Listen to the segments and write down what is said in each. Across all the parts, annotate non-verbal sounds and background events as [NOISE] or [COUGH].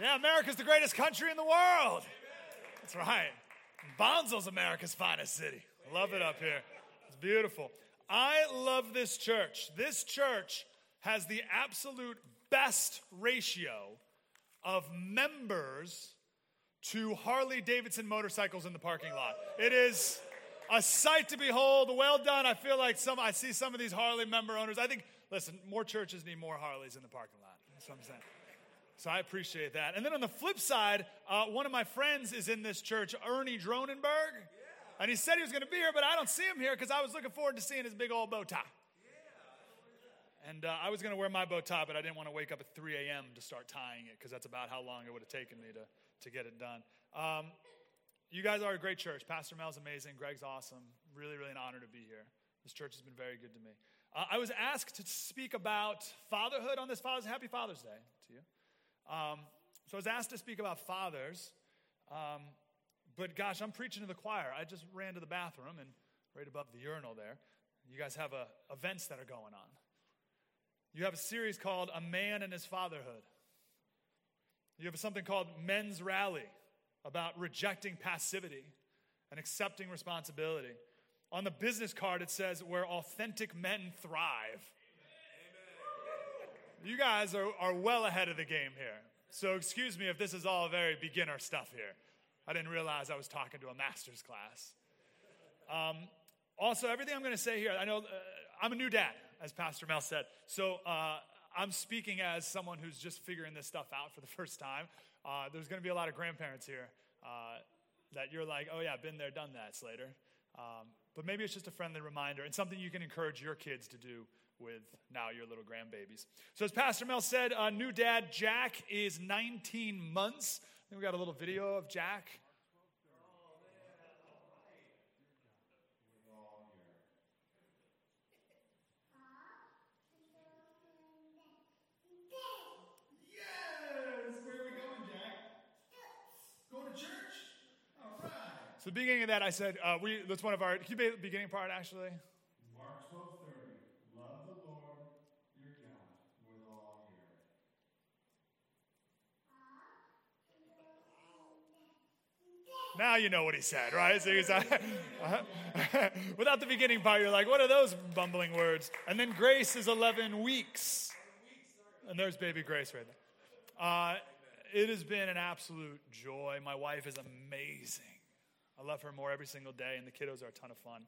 Yeah, America's the greatest country in the world. That's right. Bonsall's America's finest city. Love it up here. It's beautiful. I love this church. This church has the absolute best ratio of members to Harley Davidson motorcycles in the parking lot. It is a sight to behold. Well done. I feel like some I see some of these Harley member owners. I think listen, more churches need more Harleys in the parking lot. That's what I'm saying. So I appreciate that. And then on the flip side, uh, one of my friends is in this church, Ernie Dronenburg. Yeah. And he said he was going to be here, but I don't see him here because I was looking forward to seeing his big old bow tie. Yeah, and uh, I was going to wear my bow tie, but I didn't want to wake up at 3 a.m. to start tying it because that's about how long it would have taken me to, to get it done. Um, you guys are a great church. Pastor Mel's amazing. Greg's awesome. Really, really an honor to be here. This church has been very good to me. Uh, I was asked to speak about fatherhood on this Father's Happy Father's Day to you. Um, so I was asked to speak about fathers, um, but gosh, I'm preaching to the choir. I just ran to the bathroom and right above the urinal there, you guys have uh, events that are going on. You have a series called A Man and His Fatherhood. You have something called Men's Rally about rejecting passivity and accepting responsibility. On the business card, it says, Where authentic men thrive. You guys are, are well ahead of the game here. So, excuse me if this is all very beginner stuff here. I didn't realize I was talking to a master's class. Um, also, everything I'm going to say here, I know uh, I'm a new dad, as Pastor Mel said. So, uh, I'm speaking as someone who's just figuring this stuff out for the [LAUGHS] first time. Uh, there's going to be a lot of grandparents here uh, that you're like, oh, yeah, been there, done that, Slater. Um, but maybe it's just a friendly reminder and something you can encourage your kids to do with now your little grandbabies. So, as Pastor Mel said, uh, new dad Jack is 19 months. I think we got a little video of Jack. Yes! Where are we going, Jack? Going to church? All right. So the beginning of that, I said, uh, we, that's one of our, can you be the beginning part actually? Mark 12, 30. Love the Lord your God with all your Now you know what he said, right? So he's, [LAUGHS] uh, [LAUGHS] without the beginning part, you're like, what are those bumbling words? And then Grace is 11 weeks. And there's baby Grace right there. Uh, it has been an absolute joy. My wife is amazing. I love her more every single day, and the kiddos are a ton of fun.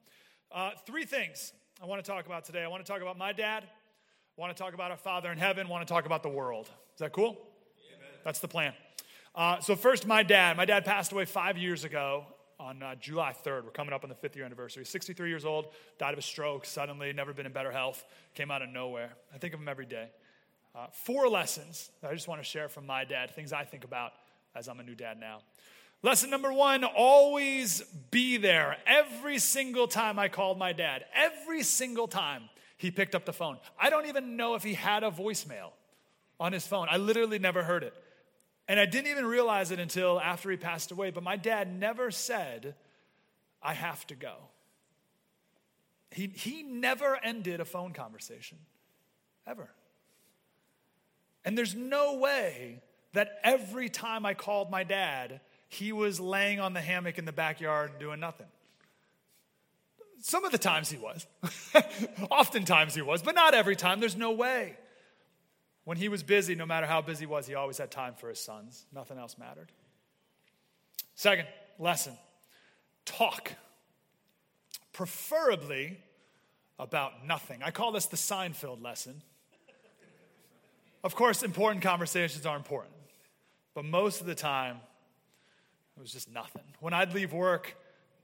Uh, three things I want to talk about today. I want to talk about my dad, I want to talk about our Father in heaven, I want to talk about the world. Is that cool? Amen. That's the plan. Uh, so, first, my dad. My dad passed away five years ago on uh, July 3rd. We're coming up on the fifth year anniversary. 63 years old, died of a stroke suddenly, never been in better health, came out of nowhere. I think of him every day. Uh, four lessons that I just want to share from my dad, things I think about as I'm a new dad now. Lesson number one always be there. Every single time I called my dad, every single time he picked up the phone. I don't even know if he had a voicemail on his phone. I literally never heard it. And I didn't even realize it until after he passed away. But my dad never said, I have to go. He, he never ended a phone conversation, ever. And there's no way that every time I called my dad, he was laying on the hammock in the backyard doing nothing. Some of the times he was. [LAUGHS] Oftentimes he was, but not every time. There's no way. When he was busy, no matter how busy he was, he always had time for his sons. Nothing else mattered. Second lesson talk, preferably about nothing. I call this the Seinfeld lesson. Of course, important conversations are important, but most of the time, it was just nothing. When I'd leave work,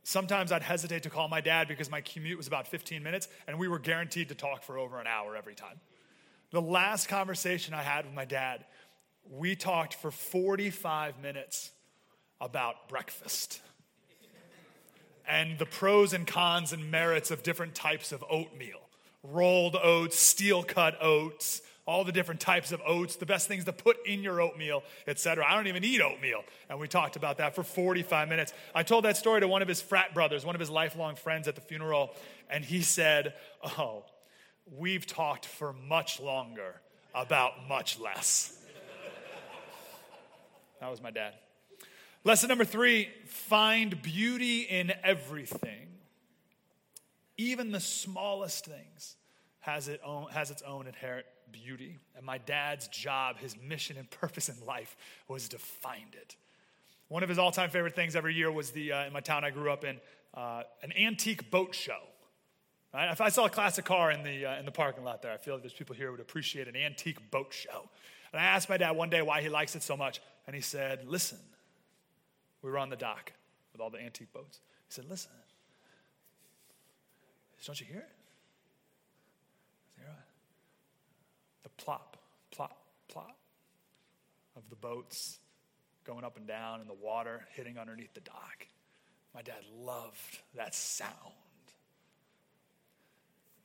sometimes I'd hesitate to call my dad because my commute was about 15 minutes and we were guaranteed to talk for over an hour every time. The last conversation I had with my dad, we talked for 45 minutes about breakfast [LAUGHS] and the pros and cons and merits of different types of oatmeal rolled oats, steel cut oats, all the different types of oats, the best things to put in your oatmeal, etc. I don't even eat oatmeal. And we talked about that for 45 minutes. I told that story to one of his frat brothers, one of his lifelong friends at the funeral, and he said, Oh, we've talked for much longer about much less. That was my dad. Lesson number three find beauty in everything. Even the smallest things has, it own, has its own inherent beauty. And my dad's job, his mission and purpose in life was to find it. One of his all time favorite things every year was the, uh, in my town I grew up in, uh, an antique boat show. Right? If I saw a classic car in the, uh, in the parking lot there, I feel like there's people here who would appreciate an antique boat show. And I asked my dad one day why he likes it so much, and he said, Listen, we were on the dock with all the antique boats. He said, Listen, don't you hear it? Said. The plop, plop, plop of the boats going up and down in the water, hitting underneath the dock. My dad loved that sound.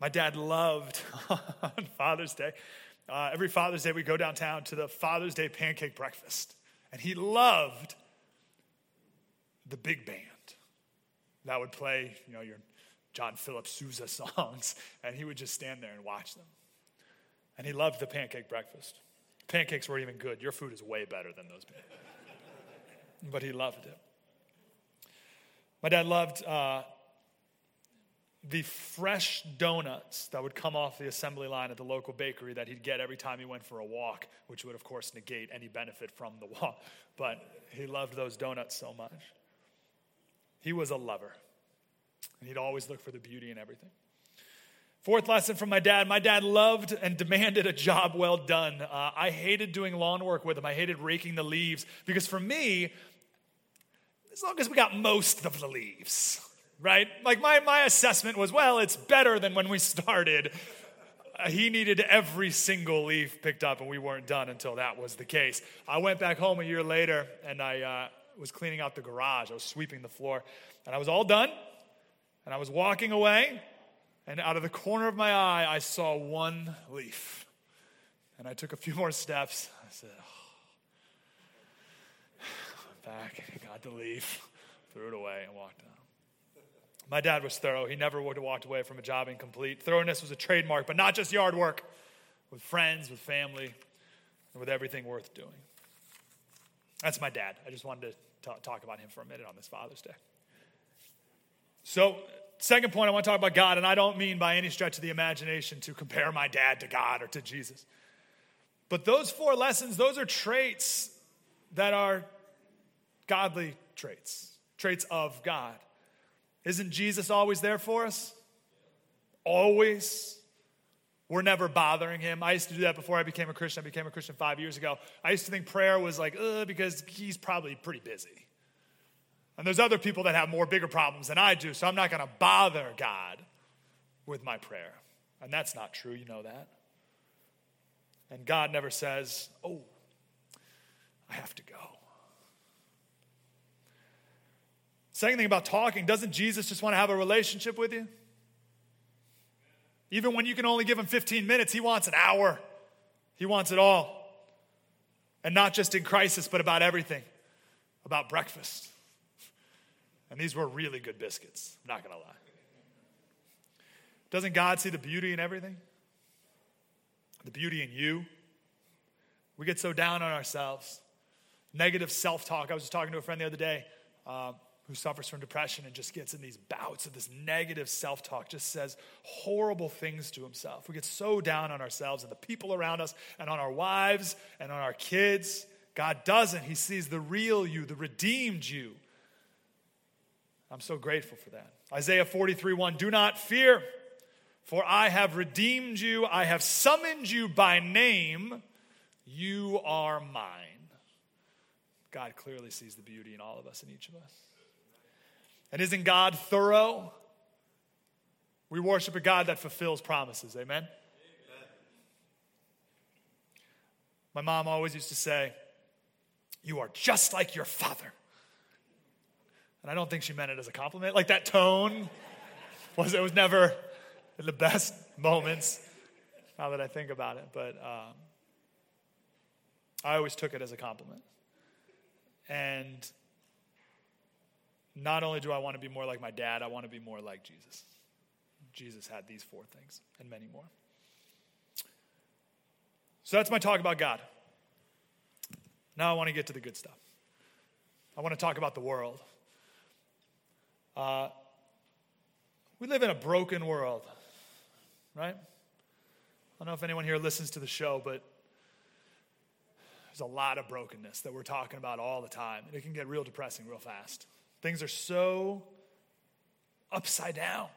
My dad loved [LAUGHS] on Father's Day. Uh, every Father's Day, we go downtown to the Father's Day pancake breakfast. And he loved the big band that would play, you know, your John Philip Sousa [LAUGHS] songs, and he would just stand there and watch them. And he loved the pancake breakfast. Pancakes were even good. Your food is way better than those. [LAUGHS] but he loved it. My dad loved uh, the fresh donuts that would come off the assembly line at the local bakery that he'd get every time he went for a walk, which would, of course, negate any benefit from the walk. But he loved those donuts so much. He was a lover, and he'd always look for the beauty in everything. Fourth lesson from my dad my dad loved and demanded a job well done. Uh, I hated doing lawn work with him, I hated raking the leaves because for me, as long as we got most of the leaves, right? Like my, my assessment was, well, it's better than when we [LAUGHS] started. Uh, he needed every single leaf picked up, and we weren't done until that was the case. I went back home a year later and I uh, was cleaning out the garage. I was sweeping the floor, and I was all done, and I was walking away, and out of the corner of my eye, I saw one leaf. And I took a few more steps. I said, oh. [SIGHS] back, got the leaf, [LAUGHS] threw it away, and walked out. My dad was thorough. He never would have walked away from a job incomplete. Thoroughness was a trademark, but not just yard work, with friends, with family, and with everything worth doing. That's my dad. I just wanted to talk about him for a minute on this Father's Day. So, second point, I want to talk about God, and I don't mean by any stretch of the imagination to compare my dad to God or to Jesus. But those four lessons, those are traits that are godly traits, traits of God. Isn't Jesus always there for us? Always. We're never bothering him. I used to do that before I became a Christian. I became a Christian five years ago. I used to think prayer was like, ugh, because he's probably pretty busy. And there's other people that have more bigger problems than I do, so I'm not going to bother God with my prayer. And that's not true. You know that. And God never says, oh, I have to go. Second thing about talking, doesn't Jesus just want to have a relationship with you? Even when you can only give him 15 minutes, he wants an hour. He wants it all. And not just in crisis, but about everything. About breakfast. And these were really good biscuits, I'm not to lie. Doesn't God see the beauty in everything? The beauty in you? We get so down on ourselves. Negative self talk. I was just talking to a friend the other day. Uh, who suffers from depression and just gets in these bouts of this negative self talk, just says horrible things to himself. We get so down on ourselves and the people around us and on our wives and on our kids. God doesn't. He sees the real you, the redeemed you. I'm so grateful for that. Isaiah 43 1 Do not fear, for I have redeemed you, I have summoned you by name. You are mine. God clearly sees the beauty in all of us and each of us. And isn't God thorough? We worship a God that fulfills promises. Amen? Amen? My mom always used to say, You are just like your father. And I don't think she meant it as a compliment. Like that tone was it was never in the best moments, now that I think about it. But um, I always took it as a compliment. And not only do I want to be more like my dad, I want to be more like Jesus. Jesus had these four things and many more. So that's my talk about God. Now I want to get to the good stuff. I want to talk about the world. Uh, we live in a broken world, right? I don't know if anyone here listens to the show, but there's a lot of brokenness that we're talking about all the time. And it can get real depressing real fast. Things are so upside down.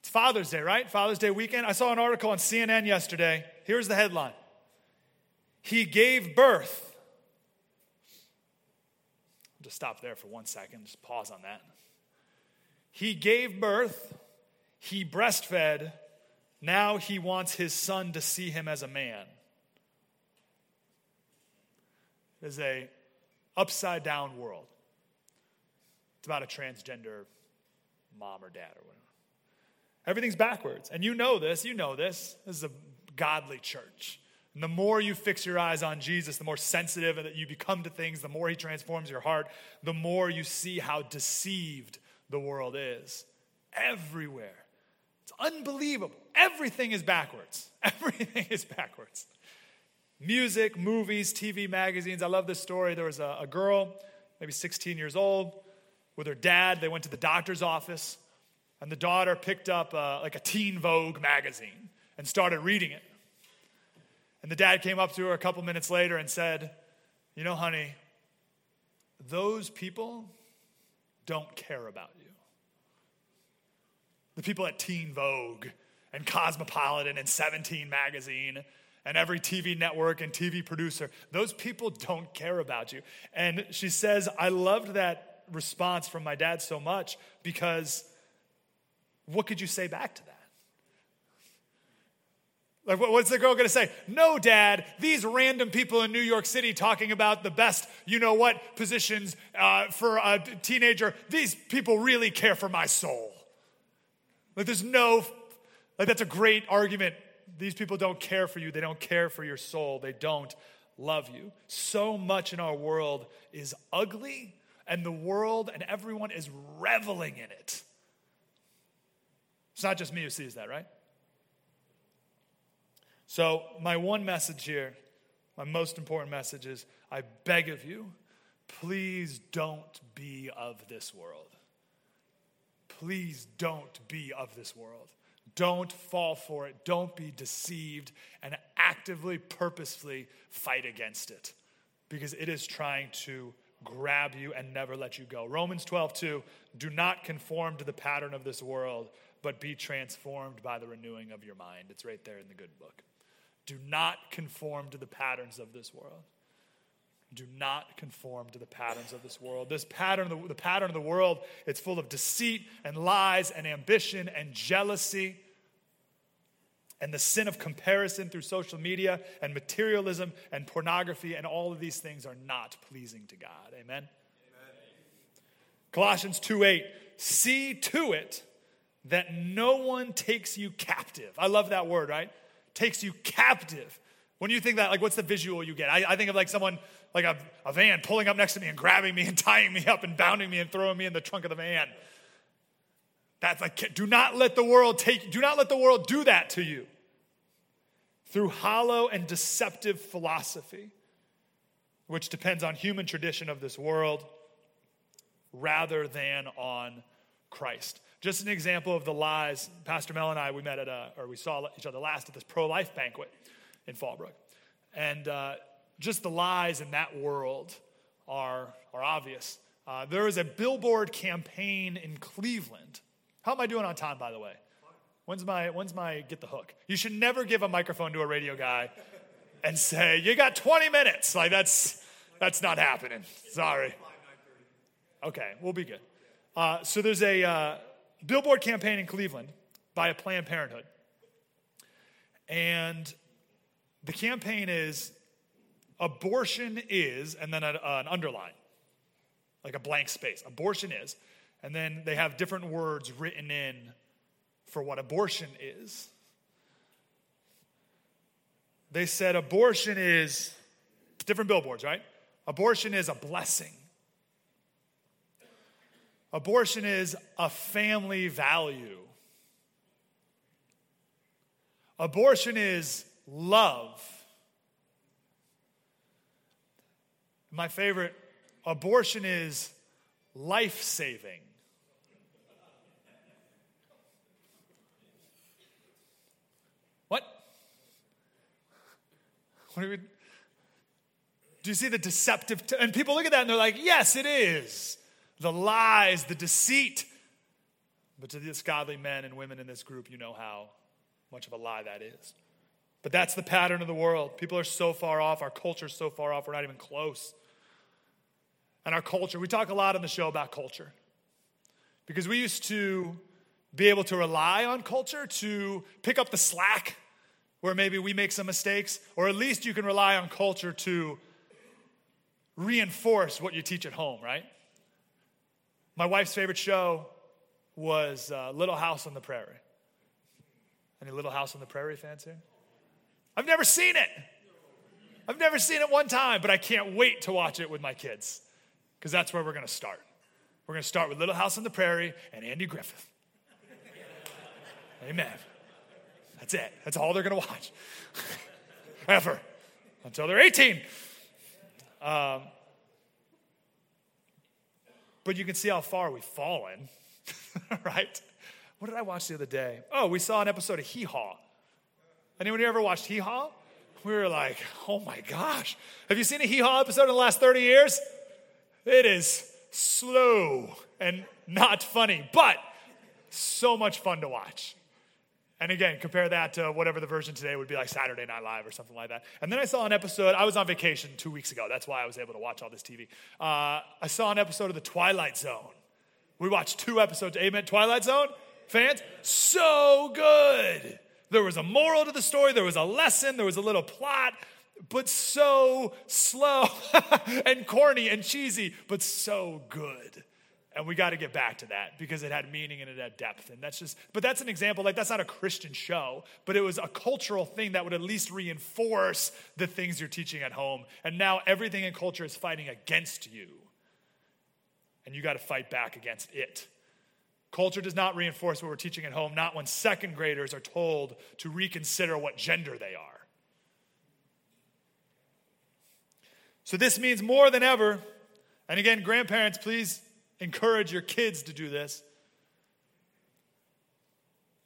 It's Father's Day, right? Father's Day weekend. I saw an article on CNN yesterday. Here's the headline He gave birth. I'll just stop there for one second, just pause on that. He gave birth, he breastfed, now he wants his son to see him as a man. It is a upside down world. It's about a transgender mom or dad or whatever. Everything's backwards. And you know this, you know this. This is a godly church. And the more you fix your eyes on Jesus, the more sensitive that you become to things, the more he transforms your heart, the more you see how deceived the world is. Everywhere. It's unbelievable. Everything is backwards. [LAUGHS] Everything is backwards. Music, movies, TV, magazines. I love this story. There was a, a girl, maybe 16 years old, with her dad. They went to the doctor's office, and the daughter picked up a, like a Teen Vogue magazine and started reading it. And the dad came up to her a couple minutes later and said, You know, honey, those people don't care about you. The people at Teen Vogue and Cosmopolitan and 17 magazine and every TV network and TV producer, those people don't care about you. And she says, I loved that response from my dad so much because what could you say back to that? Like, what's the girl gonna say? No, dad, these random people in New York City talking about the best, you know what, positions uh, for a teenager, these people really care for my soul. Like, there's no, like, that's a great argument. These people don't care for you, they don't care for your soul, they don't love you. So much in our world is ugly, and the world and everyone is reveling in it. It's not just me who sees that, right? So, my one message here, my most important message is I beg of you, please don't be of this world. Please don't be of this world. Don't fall for it. Don't be deceived and actively, purposefully fight against it because it is trying to grab you and never let you go. Romans 12, 2 do not conform to the pattern of this world, but be transformed by the renewing of your mind. It's right there in the good book. Do not conform to the patterns of this world. Do not conform to the patterns of this world. This pattern, the, the pattern of the world, it's full of deceit and lies and ambition and jealousy and the sin of comparison through social media and materialism and pornography and all of these things are not pleasing to God. Amen. Amen. Colossians 2 8, see to it that no one takes you captive. I love that word, right? Takes you captive. When you think that, like, what's the visual you get? I, I think of like someone, like a, a van pulling up next to me and grabbing me and [LAUGHS] tying me up and bounding me and throwing me in the trunk of the van. That's like, do not let the world take, do not let the world do that to you through hollow and deceptive philosophy, which depends on human tradition of this world rather than on Christ. Just an example of the lies. Pastor Mel and I, we met at a, or we saw each other last at this pro life banquet in Fallbrook. And uh, just the lies in that world are, are obvious. Uh, there is a billboard campaign in Cleveland. How am I doing on time, by the way? When's my, when's my get the hook? You should never give a microphone to a radio guy and say, you got 20 minutes. Like, that's, that's not happening. Sorry. Okay, we'll be good. Uh, so there's a, uh, billboard campaign in Cleveland by a Planned Parenthood. And the campaign is abortion is, and then a, an underline, like a blank space. Abortion is. And then they have different words written in for what abortion is. They said abortion is, different billboards, right? Abortion is a blessing. Abortion is a family value. Abortion is love. My favorite abortion is life saving. What do we? Do you see the deceptive? T- and people look at that and they're like, yes, it is. The lies, the deceit. But to these godly men and women in this group, you know how much of a lie that is. But that's the pattern of the world. People are so far off. Our culture is so far off, we're not even close. And our culture, we talk a lot on the show about culture. Because we used to be able to rely on culture to pick up the slack where maybe we make some mistakes, or at least you can rely on culture to reinforce what you teach at home, right? My wife's favorite show was uh, Little House on the Prairie. Any Little House on the Prairie fans here? I've never seen it. I've never seen it one time, but I can't wait to watch it with my kids because that's where we're going to start. We're going to start with Little House on the Prairie and Andy Griffith. Amen. That's it. That's all they're going to watch. [LAUGHS] Ever. Until they're 18. Um, but you can see how far we've fallen, [LAUGHS] right? What did I watch the other day? Oh, we saw an episode of Hee Haw. Anyone here ever watched Hee Haw? We were like, oh my gosh. Have you seen a Hee Haw episode in the last 30 years? It is slow and not funny, but so much fun to watch. And again, compare that to whatever the version today would be like Saturday Night Live or something like that. And then I saw an episode, I was on vacation two weeks ago. That's why I was able to watch all this TV. Uh, I saw an episode of The Twilight Zone. We watched two episodes. Amen. Twilight Zone? Fans? So good. There was a moral to the story, there was a lesson, there was a little plot, but so slow [LAUGHS] and corny and cheesy, but so good. And we got to get back to that because it had meaning and it had depth. And that's just, but that's an example, like that's not a Christian show, but it was a cultural thing that would at least reinforce the things you're teaching at home. And now everything in culture is fighting against you. And you got to fight back against it. Culture does not reinforce what we're teaching at home, not when second graders are told to reconsider what gender they are. So, this means more than ever, and again, grandparents, please encourage your kids to do this.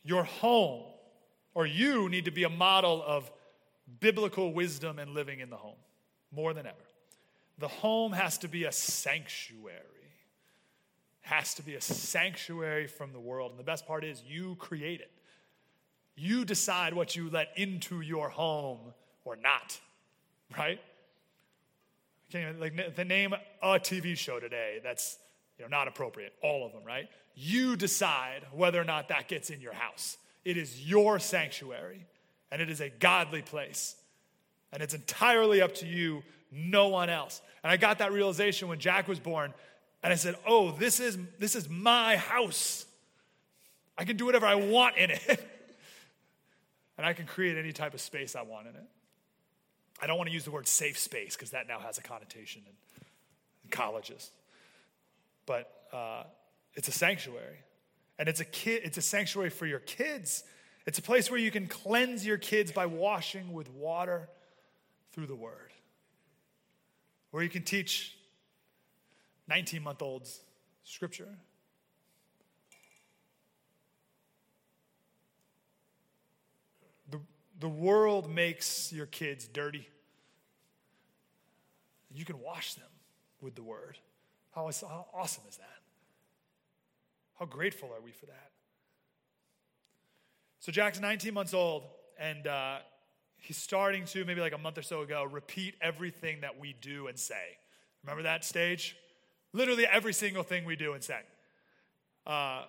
Your home, or you need to be a model of biblical wisdom and living in the home, more than ever. The home has to be a sanctuary has to be a sanctuary from the world. And the best part is, you create it. You decide what you let into your home or not, right? Even, like the name a TV show today that's you know, not appropriate. All of them, right? You decide whether or not that gets in your house. It is your sanctuary, and it is a godly place. And it's entirely up to you, no one else. And I got that realization when Jack was born. And I said, Oh, this is, this is my house. I can do whatever I want in it. [LAUGHS] and I can create any type of space I want in it. I don't want to use the word safe space because that now has a connotation in, in colleges. But uh, it's a sanctuary. And it's a, kid, it's a sanctuary for your kids. It's a place where you can cleanse your kids by washing with water through the word. Where you can teach 19 month olds scripture. The, the world makes your kids dirty. You can wash them with the word. How, awesome is that? How grateful are we for that? So, Jack's 19 months old, and uh, he's starting to, maybe like a month or so ago, repeat everything that we do and say. Remember that stage? Literally every single thing we do and say. Uh,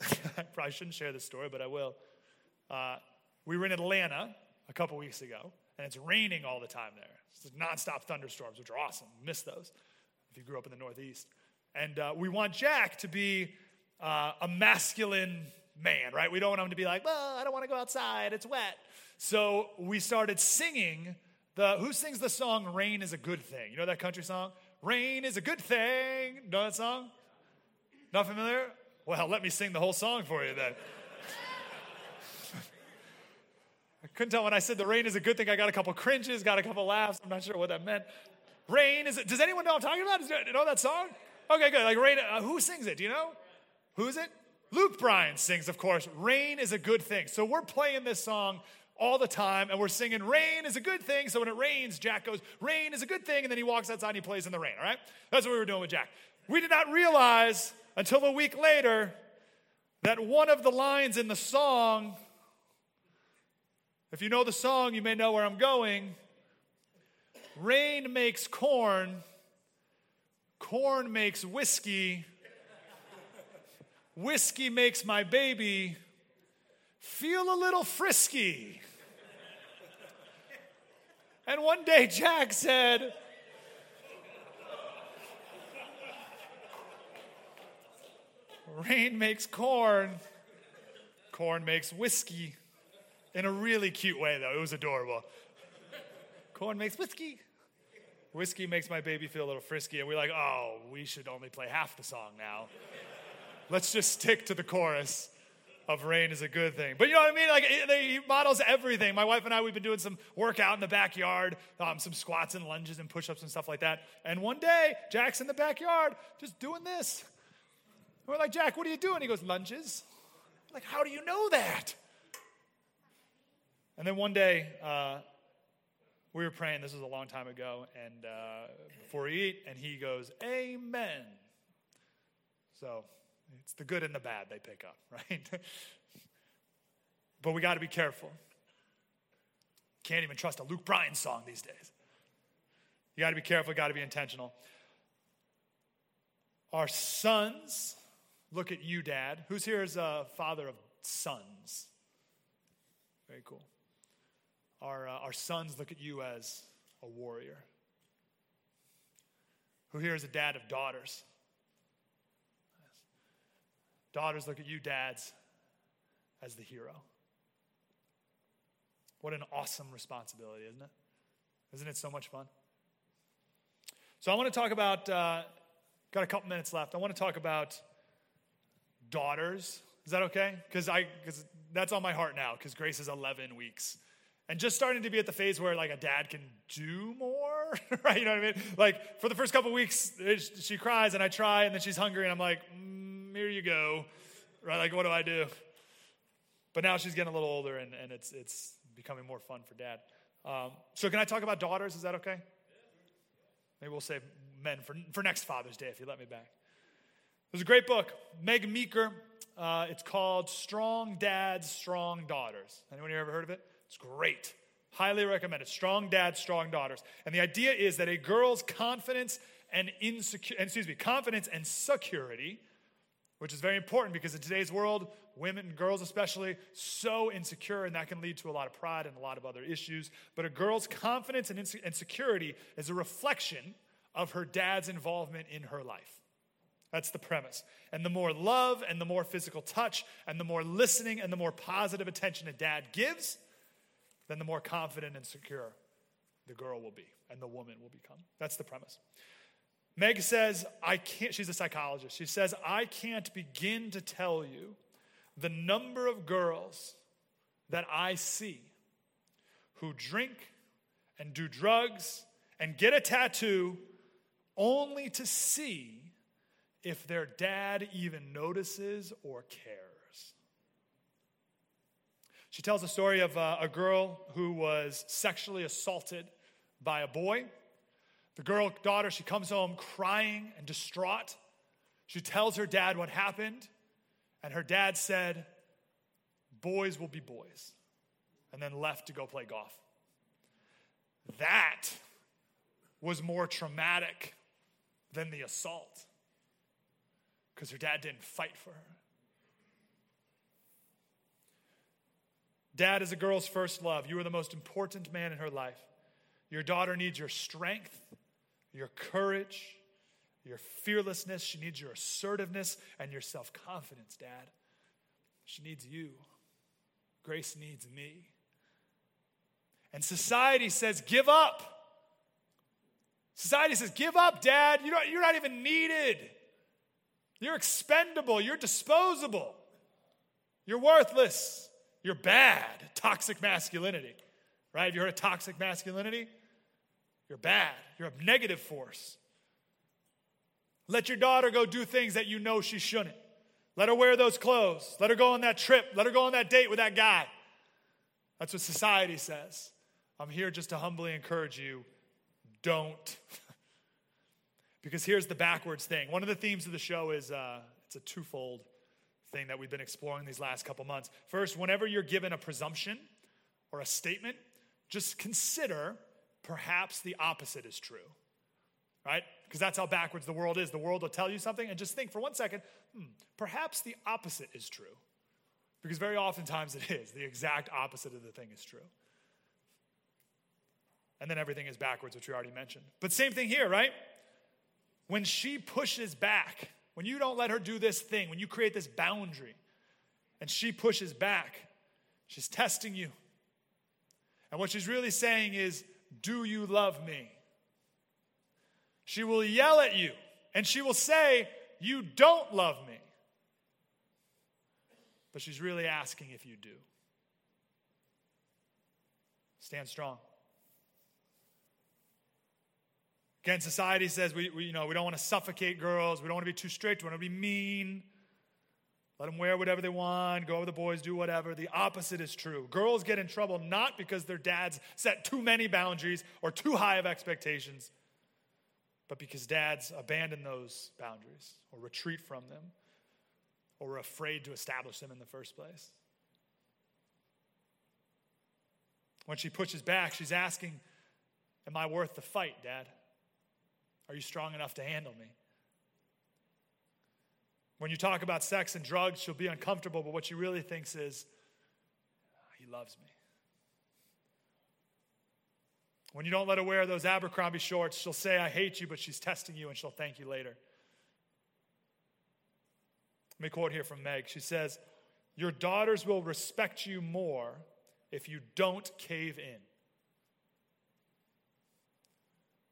[LAUGHS] I probably shouldn't share this story, but I will. Uh, we were in Atlanta a couple weeks ago, and it's raining all the time there. It's nonstop thunderstorms, which are awesome. Miss those if you grew up in the Northeast. And uh, we want Jack to be uh, a masculine man, right? We don't want him to be like, well, I don't want to go outside, it's wet. So we started singing the, who sings the song Rain is a Good Thing? You know that country song? Rain is a good thing. Know that song? Not familiar? Well, let me sing the whole song for you then. [LAUGHS] I couldn't tell when I said the rain is a good thing. I got a couple cringes, got a couple laughs. I'm not sure what that meant. Rain is. it? Does anyone know I'm talking about? You know that song? Okay, good. Like rain. Uh, who sings it? Do you know? Who is it? Luke Bryan sings, of course. Rain is a good thing. So we're playing this song all the time and we're singing rain is a good thing so when it rains jack goes rain is a good thing and then he walks outside and he plays in the rain all right that's what we were doing with jack we did not realize until a week later that one of the lines in the song if you know the song you may know where i'm going rain makes corn corn makes whiskey whiskey makes my baby feel a little frisky. And one day Jack said, Rain makes corn, corn makes whiskey. In a really cute way, though. It was adorable. Corn makes whiskey. Whiskey makes my baby feel a little frisky. And we're like, oh, we should only play half the song now. Let's just stick to the chorus of rain is a good thing. But you know what I mean? Like he models everything. My wife and I, we've been doing some workout in the backyard, um, some squats and lunges and push-ups and stuff like that. And one day, Jack's in the backyard just doing this. We're like, Jack, what are you doing? He goes, lunges. Like, how do you know that? And then one day, uh, we were praying. This was a long time ago, and uh, before we eat, and he goes, "Amen." So it's the good and the bad they pick up, [LAUGHS] right? but we got to be careful. Can't even trust a Luke Bryan song these days. You got to be careful, got to be intentional. Our sons look at you, Dad. Who's here is a father of sons? Very cool. Our, uh, our sons look at you as a warrior. Who here is a dad of daughters? Daughters look at you, dads, as the hero. What an awesome responsibility, isn't it? Isn't it so much fun? So, I want to talk about, uh, got a couple minutes left. I want to talk about daughters. Is that okay? Because I, because that's on my heart now. Because Grace is 11 weeks, and just starting to be at the phase where like a dad can do more, [LAUGHS] right? You know what I mean? Like for the first couple weeks, she cries and I try, and then she's hungry, and I'm like, here you go. Right? Like, what do I do? But now she's getting a little older and, and it's, it's becoming more fun for dad. Um, so, can I talk about daughters? Is that okay? Maybe we'll save men for, for next Father's Day if you let me back. There's a great book, Meg Meeker. Uh, it's called Strong Dads, Strong Daughters. Anyone here ever heard of it? It's great. Highly recommended. Strong dads, strong daughters. And the idea is that a girl's confidence and insecure, excuse me, confidence and security which is very important because in today's world, women and girls especially, so insecure, and that can lead to a lot of pride and a lot of other issues. But a girl's confidence and insecurity is a reflection of her dad's involvement in her life. That's the premise. And the more love and the more physical touch and the more listening and the more positive attention a dad gives, then the more confident and secure the girl will be and the woman will become. That's the premise. Meg says, I can't, she's a psychologist. She says, I can't begin to tell you the number of girls that I see who drink and do drugs and get a tattoo only to see if their dad even notices or cares. She tells a story of a, a girl who was sexually assaulted by a boy the girl daughter, she comes home crying and distraught. She tells her dad what happened, and her dad said, Boys will be boys, and then left to go play golf. That was more traumatic than the assault because her dad didn't fight for her. Dad is a girl's first love. You are the most important man in her life. Your daughter needs your strength your courage, your fearlessness. She needs your assertiveness and your self confidence, Dad. She needs you. Grace needs me. And society says, give up. Society says, give up, Dad. You're not, you're not even needed. You're expendable. You're disposable. You're worthless. You're bad. Toxic masculinity. Right? Have you heard of toxic masculinity? You're bad. You're a negative force. Let your daughter go do things that you know she shouldn't. Let her wear those clothes. Let her go on that trip. Let her go on that date with that guy. That's what society says. I'm here just to humbly encourage you don't. [LAUGHS] because here's the backwards thing. One of the themes of the show is uh, it's a twofold thing that we've been exploring these last couple months. First, whenever you're given a presumption or a statement, just consider perhaps the opposite is true, right? Because that's how backwards the world is. The world will tell you something, and just think for one second, hmm, perhaps the opposite is true. Because very oftentimes it is. The exact opposite of the thing is true. And then everything is backwards, which we already mentioned. But same thing here, right? When she pushes back, when you don't let her do this thing, when you create this boundary, and she pushes back, she's testing you. And what she's really saying is, Do you love me? She will yell at you and she will say, You don't love me. But she's really asking if you do. Stand strong. Again, society says we, we, you know, we don't want to suffocate girls. We don't want to be too strict. We want to be mean. Let them wear whatever they want, go with the boys, do whatever. The opposite is true. Girls get in trouble not because their dads set too many boundaries or too high of expectations, but because dads abandon those boundaries or retreat from them or are afraid to establish them in the first place. When she pushes back, she's asking, Am I worth the fight, Dad? Are you strong enough to handle me? When you talk about sex and drugs, she'll be uncomfortable, but what she really thinks is, He loves me. When you don't let her wear those Abercrombie shorts, she'll say, I hate you, but she's testing you and she'll thank you later. Let me quote here from Meg. She says, Your daughters will respect you more if you don't cave in.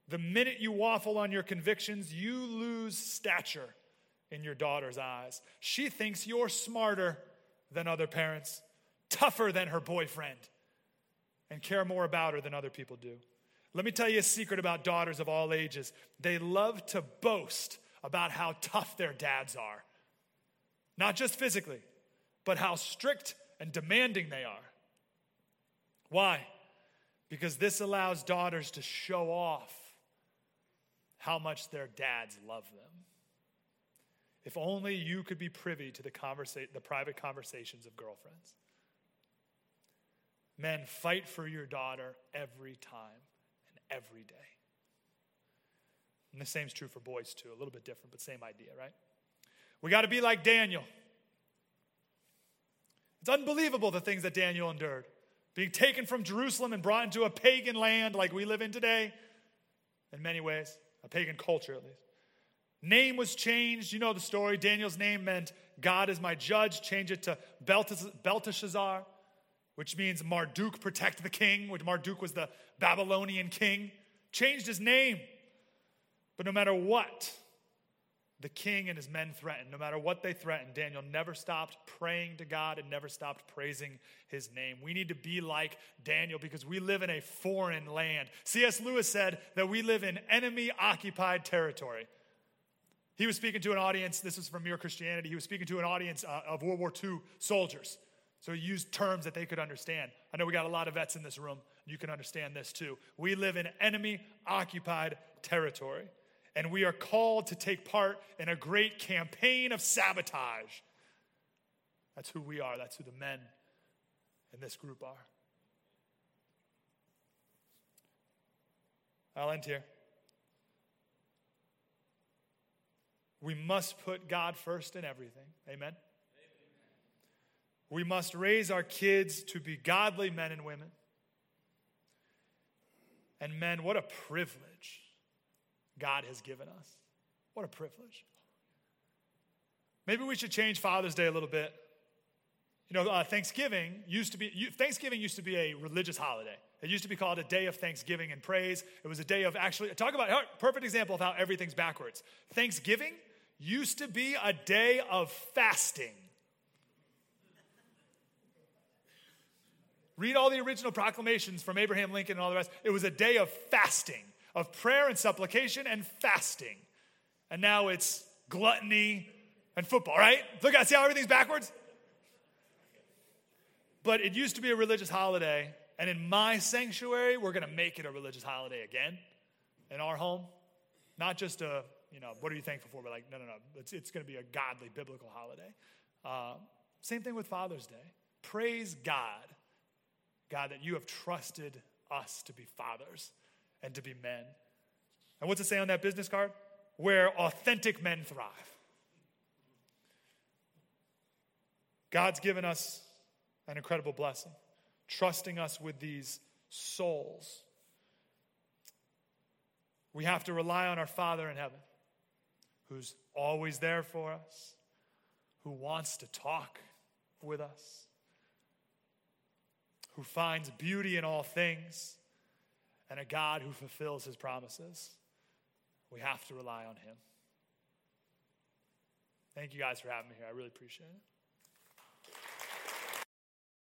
The minute you waffle on your convictions, you lose stature in your daughter's eyes. She thinks you're smarter than other parents, tougher than her boyfriend, and care more about her than other people do. Let me tell you a secret about daughters of all ages. They love to boast about how tough their dads are. Not just physically, but how strict and demanding they are. Why? Because this allows daughters to show off how much their dads love them. If only you could be privy to the, conversa- the private conversations of girlfriends. Men, fight for your daughter every time and every day. And the same is true for boys, too. A little bit different, but same idea, right? We got to be like Daniel. It's unbelievable the things that Daniel endured. Being taken from Jerusalem and brought into a pagan land like we live in today, in many ways, a pagan culture at least. Name was changed. You know the story. Daniel's name meant God is my judge. Change it to Belteshazzar, which means Marduk, protect the king, which Marduk was the Babylonian king. Changed his name. But no matter what, the king and his men threatened. No matter what they threatened, Daniel never stopped praying to God and never stopped praising his name. We need to be like Daniel because we live in a foreign land. C.S. Lewis said that we live in enemy occupied territory. He was speaking to an audience, this is from Mere Christianity, he was speaking to an audience uh, of World War II soldiers. So he used terms that they could understand. I know we got a lot of vets in this room. You can understand this too. We live in enemy occupied territory, and we are called to take part in a great campaign of sabotage. That's who we are, that's who the men in this group are. I'll end here. We must put God first in everything. Amen? Amen? We must raise our kids to be godly men and women. And men, what a privilege God has given us. What a privilege. Maybe we should change Father's Day a little bit. You know, uh, Thanksgiving used to be Thanksgiving used to be a religious holiday. It used to be called a day of thanksgiving and praise. It was a day of actually talk about perfect example of how everything's backwards. Thanksgiving used to be a day of fasting. Read all the original proclamations from Abraham Lincoln and all the rest. It was a day of fasting, of prayer and supplication and fasting. And now it's gluttony and football, right? Look at see how everything's backwards? But it used to be a religious holiday, and in my sanctuary, we're to make it a religious holiday again in our home. Not just a, you know, what are you thankful for? But like, no, no, no. It's, it's to be a godly, biblical holiday. Uh, same thing with Father's Day. Praise God, God, that you have trusted us to be fathers and to be men. And what's it say on that business card? Where authentic men thrive. God's given us an incredible blessing, trusting us with these souls. We have to rely on our Father in heaven, who's always there for us, who wants to talk with us, who finds beauty in all things, and a God who fulfills his promises. We have to rely on him. Thank you guys for having me here. I really appreciate it.